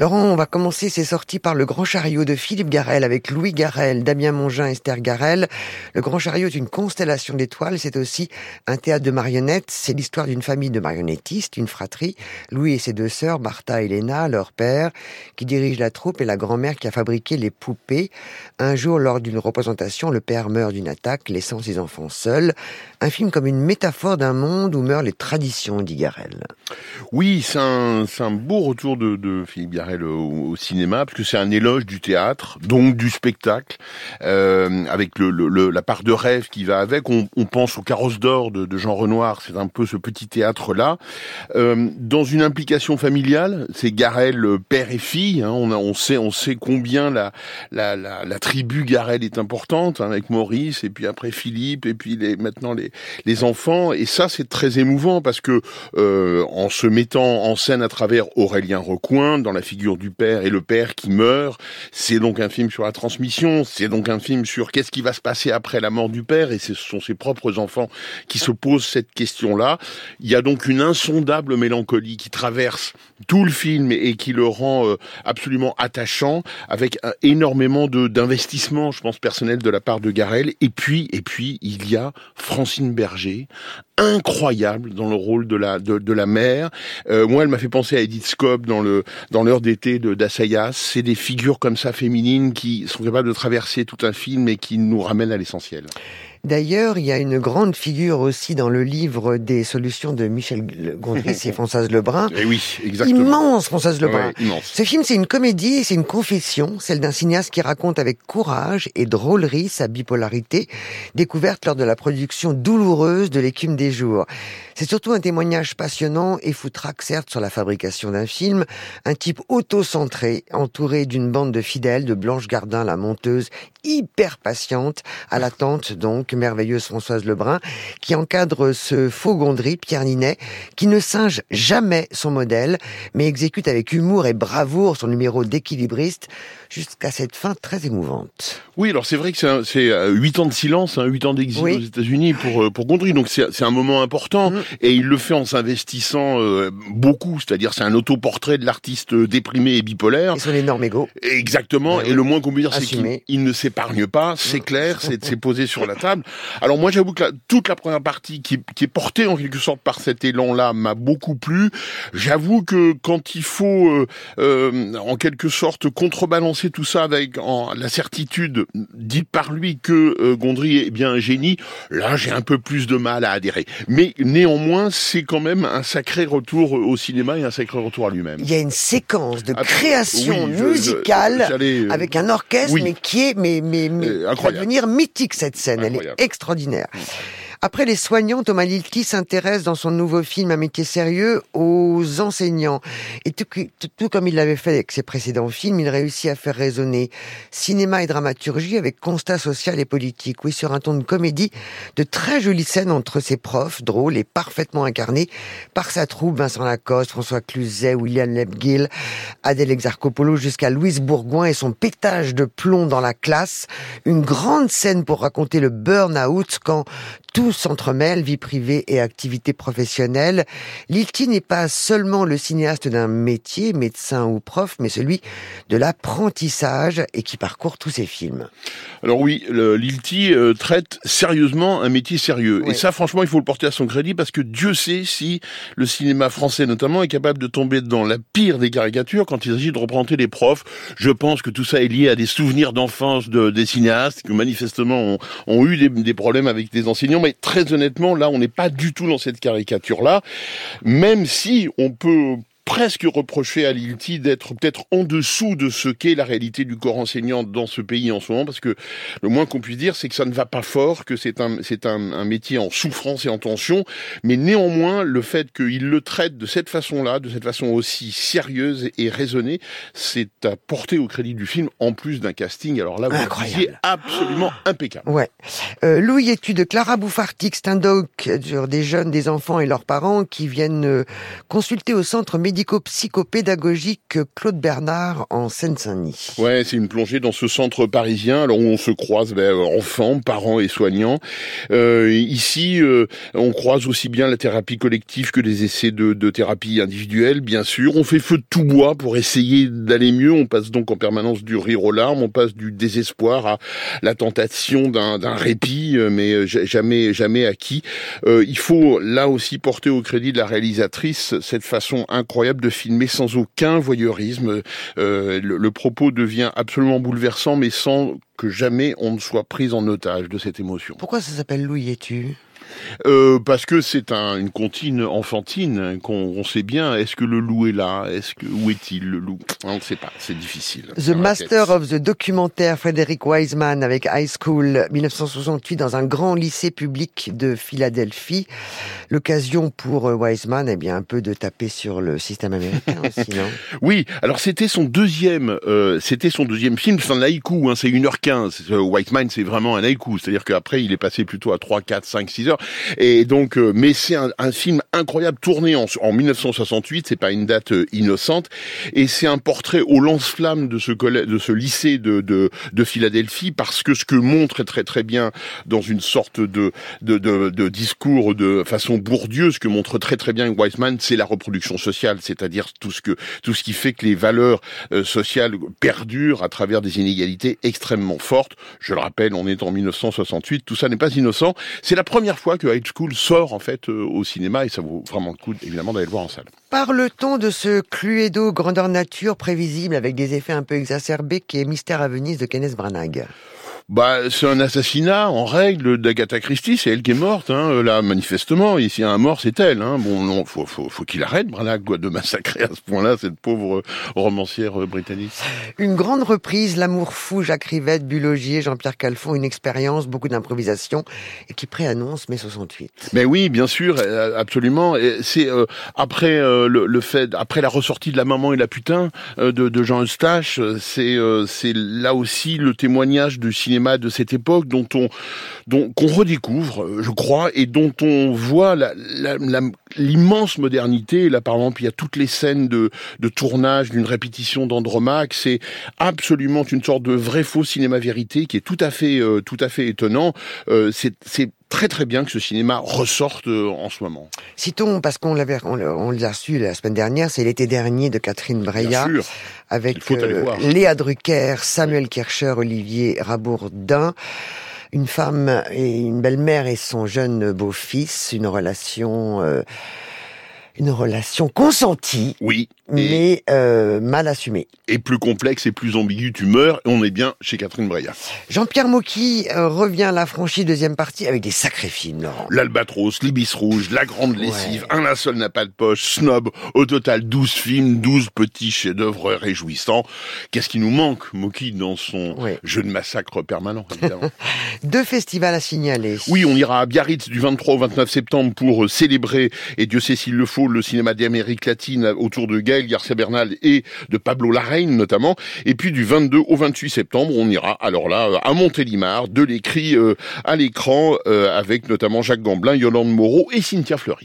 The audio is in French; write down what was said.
Laurent, on va commencer ces sorties par Le Grand Chariot de Philippe Garel avec Louis Garel, Damien Mongin, Esther Garel. Le Grand Chariot est une constellation d'étoiles, c'est aussi un théâtre de marionnettes. C'est l'histoire d'une famille de marionnettistes, une fratrie, Louis et ses deux sœurs, Martha et Léna, leur père, qui dirige la troupe et la grand-mère qui a fabriqué les poupées. Un jour, lors d'une représentation, le père meurt d'une attaque, laissant ses enfants seuls. Un film comme une métaphore d'un monde où meurent les traditions, dit Garel. Oui, c'est un, un beau de Philippe Garel au, cinéma, parce que c'est un éloge du théâtre, donc du spectacle, euh, avec le, la part de rêve qui va avec. On, pense au Carrosse d'or de, Jean Renoir, c'est un peu ce petit théâtre-là. Euh, dans une implication familiale, c'est Garel euh, père et fille. Hein, on, on sait, on sait combien la, la, la, tribu Garel est importante, hein, avec Maurice et puis après Philippe et puis les, maintenant les, les enfants. Et ça, c'est très émouvant parce que en se mettant en scène à travers Aurélien Recoin dans la figure du père et le père qui meurt. C'est donc un film sur la transmission, c'est donc un film sur qu'est-ce qui va se passer après la mort du père, et ce sont ses propres enfants qui se posent cette question-là. Il y a donc une insondable mélancolie qui traverse tout le film et qui le rend euh, absolument attachant, avec énormément d'investissement, je pense, personnel de la part de Garel. Et puis, et puis, il y a Francine Berger, incroyable dans le rôle de la de, de la mère. Euh, moi, elle m'a fait penser à Edith Scope dans le dans l'heure d'été de d'Assayas. C'est des figures comme ça féminines qui sont capables de traverser tout un film et qui nous ramènent à l'essentiel. D'ailleurs, il y a une grande figure aussi dans le livre des solutions de Michel Gondry et Françoise Lebrun. Et eh oui, exactement. Immense, Françoise Lebrun. Ce film, c'est une comédie, c'est une confession, celle d'un cinéaste qui raconte avec courage et drôlerie sa bipolarité, découverte lors de la production douloureuse de l'écume des jours. C'est surtout un témoignage passionnant et foutraque certes sur la fabrication d'un film, un type auto-centré, entouré d'une bande de fidèles, de Blanche Gardin, la monteuse, hyper patiente, à l'attente donc, merveilleuse Françoise Lebrun, qui encadre ce faux Gondry, Pierre Ninet, qui ne singe jamais son modèle, mais exécute avec humour et bravoure son numéro d'équilibriste, jusqu'à cette fin très émouvante. Oui, alors c'est vrai que c'est euh, huit ans de silence, hein, huit ans d'exil aux États-Unis pour euh, pour Gondry, donc c'est un moment important mm. et il le fait en s'investissant euh, beaucoup, c'est-à-dire c'est un autoportrait de l'artiste déprimé et bipolaire. Et son énorme ego. Exactement. et le moins qu'on puisse dire, c'est qu'il ne s'épargne pas. C'est mm. clair, c'est posé sur la table. Alors moi, j'avoue que toute la première partie qui, qui est portée en quelque sorte par cet élan-là m'a beaucoup plu. J'avoue que quand il faut en quelque sorte contrebalancer tout ça avec en, la certitude dite par lui que euh, Gondry est bien un génie, là j'ai un peu plus de mal à adhérer. Mais néanmoins, c'est quand même un sacré retour au cinéma et un sacré retour à lui-même. Il y a une séquence de création musicale euh, avec un orchestre, mais qui est mais mais, mais euh, va devenir mythique cette scène. Elle est extraordinaire. Après les soignants, Thomas Lilti s'intéresse dans son nouveau film Un métier sérieux aux enseignants. Et tout, comme il l'avait fait avec ses précédents films, il réussit à faire résonner cinéma et dramaturgie avec constat social et politique. Oui, sur un ton de comédie, de très jolies scènes entre ses profs, drôles et parfaitement incarnés par sa troupe, Vincent Lacoste, François Cluzet, William Lebguil, Adèle Exarchopoulos, jusqu'à Louise Bourgoin et son pétage de plomb dans la classe. Une grande scène pour raconter le burn-out quand tout s'entremêle, vie privée et activité professionnelle. Lilti n'est pas seulement le cinéaste d'un métier, médecin ou prof, mais celui de l'apprentissage et qui parcourt tous ses films. Alors oui, Lilti euh, traite sérieusement un métier sérieux. Et ça, franchement, il faut le porter à son crédit parce que Dieu sait si le cinéma français notamment est capable de tomber dans la pire des caricatures quand il s'agit de représenter les profs. Je pense que tout ça est lié à des souvenirs d'enfance de, des cinéastes qui manifestement ont, eu des, des problèmes avec des enseignants. Mais très honnêtement, là, on n'est pas du tout dans cette caricature-là, même si on peut presque reprocher à Lilti d'être peut-être en dessous de ce qu'est la réalité du corps enseignant dans ce pays en ce moment, parce que le moins qu'on puisse dire, c'est que ça ne va pas fort, que c'est un, c'est un, un, métier en souffrance et en tension, mais néanmoins, le fait qu'il le traite de cette façon-là, de cette façon aussi sérieuse et raisonnée, c'est à porter au crédit du film, en plus d'un casting, alors là, vous absolument impeccable. Ouais. Euh, Louis étude Clara Bouffartic, c'est un doc sur des jeunes, des enfants et leurs parents qui viennent euh, consulter au centre médical médico-psychopédagogique Claude Bernard en Seine-Saint-Denis. Ouais, c'est une plongée dans ce centre parisien, alors où on se croise ben, enfants, parents et soignants. Euh, ici, euh, on croise aussi bien la thérapie collective que les essais de, de thérapie individuelle, bien sûr. On fait feu de tout bois pour essayer d'aller mieux. On passe donc en permanence du rire aux larmes, on passe du désespoir à la tentation d'un répit, euh, mais jamais jamais acquis. Euh, il faut là aussi porter au crédit de la réalisatrice cette façon incroyable de filmer sans aucun voyeurisme. Euh, le, le propos devient absolument bouleversant, mais sans que jamais on ne soit pris en otage de cette émotion. Pourquoi ça s'appelle Louis tu euh, parce que c'est un, une comptine enfantine qu'on sait bien. Est-ce que le loup est là? Est-ce que où est-il le loup? On ne sait pas. C'est difficile. The Master of the Documentaire Frederick Wiseman avec High School 1968 dans un grand lycée public de Philadelphie. L'occasion pour euh, Wiseman, eh bien, un peu de taper sur le système américain aussi, non? Oui. Alors c'était son deuxième, euh, c'était son deuxième film. C'est un haïku. Hein, c'est 1h15. Wiseman, c'est vraiment un haïku. C'est-à-dire qu'après, il est passé plutôt à 3, 4, 5, 6 heures. Et donc, euh, mais c'est un, un, film incroyable tourné en, en 1968. C'est pas une date euh, innocente, et c'est un portrait au lance-flamme de ce collège, de ce lycée de, de, de Philadelphie, parce que ce que montre très très bien dans une sorte de de, de, de discours de façon bourdieuse, ce que montre très très bien Weissman, c'est la reproduction sociale, c'est-à-dire tout ce que tout ce qui fait que les valeurs euh, sociales perdurent à travers des inégalités extrêmement fortes. Je le rappelle, on est en 1968, tout ça n'est pas innocent. C'est la première fois que High School sort en fait euh, au cinéma et ça vaut vraiment le coup évidemment d'aller le voir en salle. Parle-t-on de ce Cluedo grandeur nature prévisible avec des effets un peu exacerbés qui est Mystère à Venise de Kenneth Branagh? Bah, c'est un assassinat en règle d'Agatha Christie, c'est elle qui est morte, hein, là, manifestement. A un mort, c'est elle. Hein. Bon, non, faut, faut, faut qu'il arrête, Branagh, quoi, de massacrer à ce point-là cette pauvre romancière euh, britannique. Une grande reprise, L'amour fou, Jacques Rivette, Bulogier, Jean-Pierre Calfon, une expérience, beaucoup d'improvisation, et qui préannonce mai 68. Mais oui, bien sûr, euh, absolument. C'est euh, après le, le, fait, après la ressortie de La maman et la putain de, de Jean Eustache, c'est c'est là aussi le témoignage du cinéma de cette époque dont on dont qu'on redécouvre, euh, je crois, et dont on voit l'immense modernité. Là, par exemple, il y a toutes les scènes de, de tournage d'une répétition d'Andromaque. C'est absolument une sorte de vrai faux cinéma vérité qui est tout à fait euh, tout à fait étonnant. Euh, c'est très très bien que ce cinéma ressorte en ce moment. Citons, parce qu'on l'avait, on, l'a reçu la semaine dernière, c'est l'été dernier de Catherine Breillat, avec Léa Drucker, Samuel Kircher, Olivier Rabourdin une femme et une belle-mère et son jeune beau-fils, une relation euh, une relation consentie. Oui. Mais euh, mal assumée. Et plus complexe et plus ambiguë, tu meurs, et on est bien chez Catherine Breillat. Jean-Pierre Mocky euh, revient à la franchise deuxième partie avec des sacrés films, Laurent. L'Albatros, l'Ibis Rouge, La Grande Lessive, Un linceul n'a pas de poche, Snob, au total 12 films, 12 petits chefs-d'œuvre réjouissants. Qu'est-ce qui nous manque, Mocky, dans son jeu de massacre permanent, évidemment? Deux festivals à signaler. Oui, on ira à Biarritz du 23 au 29 septembre pour euh, célébrer, et Dieu sait s'il le faut, le cinéma d'Amérique latine autour de Gaël Garcia Bernal et de Pablo Larraine notamment. Et puis du 22 au 28 septembre, on ira alors là à Montélimar, de l'écrit euh, à l'écran, euh, avec notamment Jacques Gamblin, Yolande Moreau et Cynthia Fleury.